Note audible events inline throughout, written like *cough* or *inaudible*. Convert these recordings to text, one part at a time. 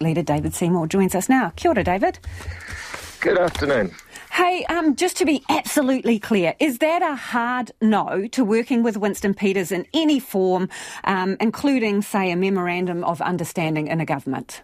Leader David Seymour joins us now. Kia ora, David. Good afternoon. Hey, um, just to be absolutely clear, is that a hard no to working with Winston Peters in any form, um, including, say, a memorandum of understanding in a government?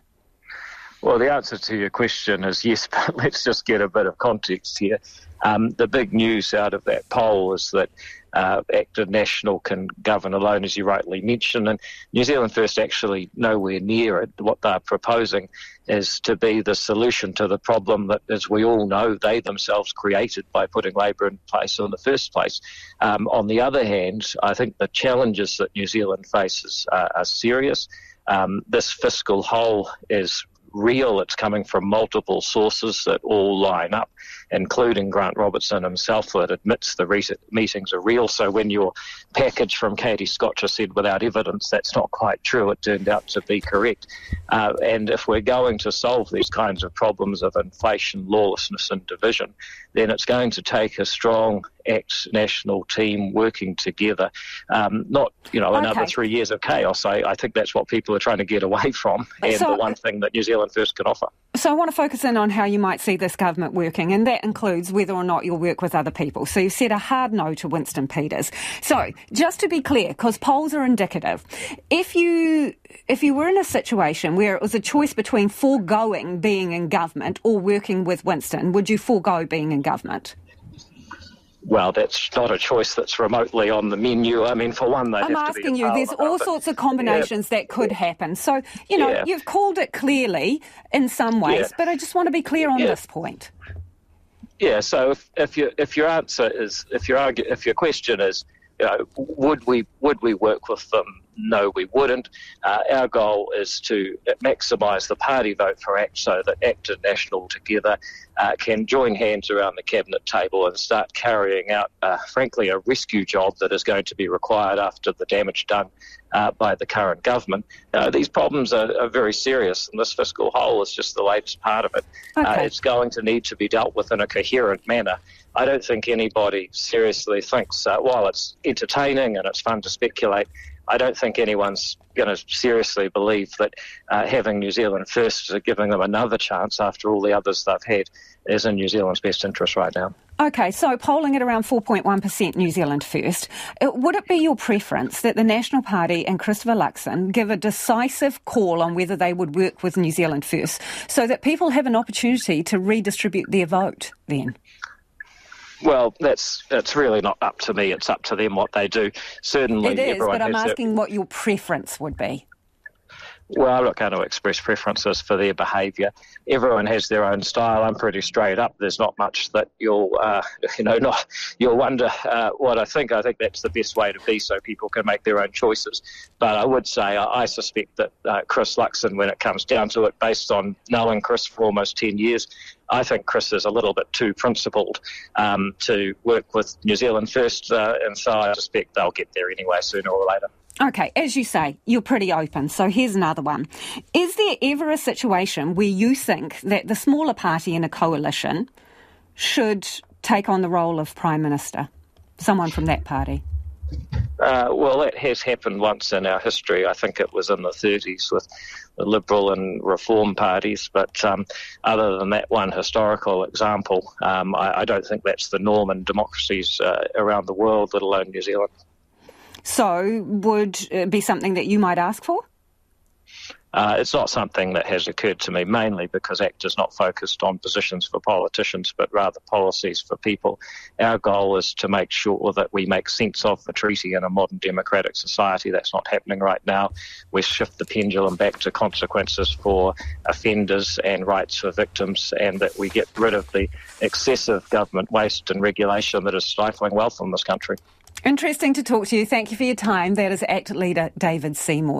Well, the answer to your question is yes, *laughs* but let's just get a bit of context here. Um, the big news out of that poll is that uh, ACT and National can govern alone, as you rightly mentioned, and New Zealand First actually nowhere near it. What they're proposing is to be the solution to the problem that, as we all know, they themselves created by putting Labour in place in the first place. Um, on the other hand, I think the challenges that New Zealand faces are, are serious. Um, this fiscal hole is real. It's coming from multiple sources that all line up, including Grant Robertson himself, that admits the recent meetings are real. So when your package from Katie Scotcher said without evidence, that's not quite true. It turned out to be correct. Uh, and if we're going to solve these kinds of problems of inflation, lawlessness, and division, then it's going to take a strong ACT national team working together. Um, not, you know, another okay. three years of chaos. I, I, think that's what people are trying to get away from, and so, the one thing that New Zealand First can offer. So I want to focus in on how you might see this government working, and that includes whether or not you'll work with other people. So you've said a hard no to Winston Peters. So just to be clear, because polls are indicative, if you if you were in a situation where it was a choice between foregoing being in government or working with Winston, would you forego being in government? well, that's not a choice that's remotely on the menu. I mean, for one, they I'm asking you. There's all sorts of combinations yeah. that could happen. So, you know, yeah. you've called it clearly in some ways, yeah. but I just want to be clear on this point. Yeah. So, if, if your if your answer is if your argue, if your question is, you know, would we would we work with them no, we wouldn't. Uh, our goal is to maximise the party vote for ACT so that ACT and National together uh, can join hands around the cabinet table and start carrying out, uh, frankly, a rescue job that is going to be required after the damage done uh, by the current government. Uh, these problems are, are, very serious, and this fiscal hole is just the latest part of it. Uh, okay. it's going to need to be dealt with in a coherent manner. I don't think anybody seriously thinks, while it's entertaining and it's fun to speculate, I don't think anyone's going to seriously believe that uh, having New Zealand first, giving them another chance after all the others they've had, is in New Zealand's best interest right now. Okay, so polling at around 4.1% New Zealand first, uh, would it be your preference that the National Party and Christopher Luxon give a decisive call on whether they would work with New Zealand first so that people have an opportunity to redistribute their vote then? Well, that's it's really not up to me. It's up to them what they do. Certainly, it is. But I'm asking what your preference would be. Well, I'm not going to express preferences for their behaviour. Everyone has their own style. I'm pretty straight up. There's not much that you'll, uh, *laughs* you know, not you'll wonder uh, what I think. I think that's the best way to be, so people can make their own choices. But I would say I, I suspect that uh, Chris Luxon, when it comes down to it, based on knowing Chris for almost ten years, I think Chris is a little bit too principled um, to work with New Zealand first, uh, and so I suspect they'll get there anyway sooner or later. Okay, as you say, you're pretty open. So here's another one. Is there ever a situation where you think that the smaller party in a coalition should take on the role of Prime Minister? Someone from that party? Uh, well, that has happened once in our history. I think it was in the 30s with the Liberal and Reform parties. But um, other than that one historical example, um, I, I, don't think that's the norm in democracies uh, around the world, let alone New Zealand. So, would it be something that you might ask for? Uh, it's not something that has occurred to me, mainly because ACT is not focused on positions for politicians, but rather policies for people. Our goal is to make sure that we make sense of the treaty in a modern democratic society. That's not happening right now. We shift the pendulum back to consequences for offenders and rights for victims, and that we get rid of the excessive government waste and regulation that is stifling wealth in this country. Interesting to talk to you. Thank you for your time. That is ACT leader David Seymour.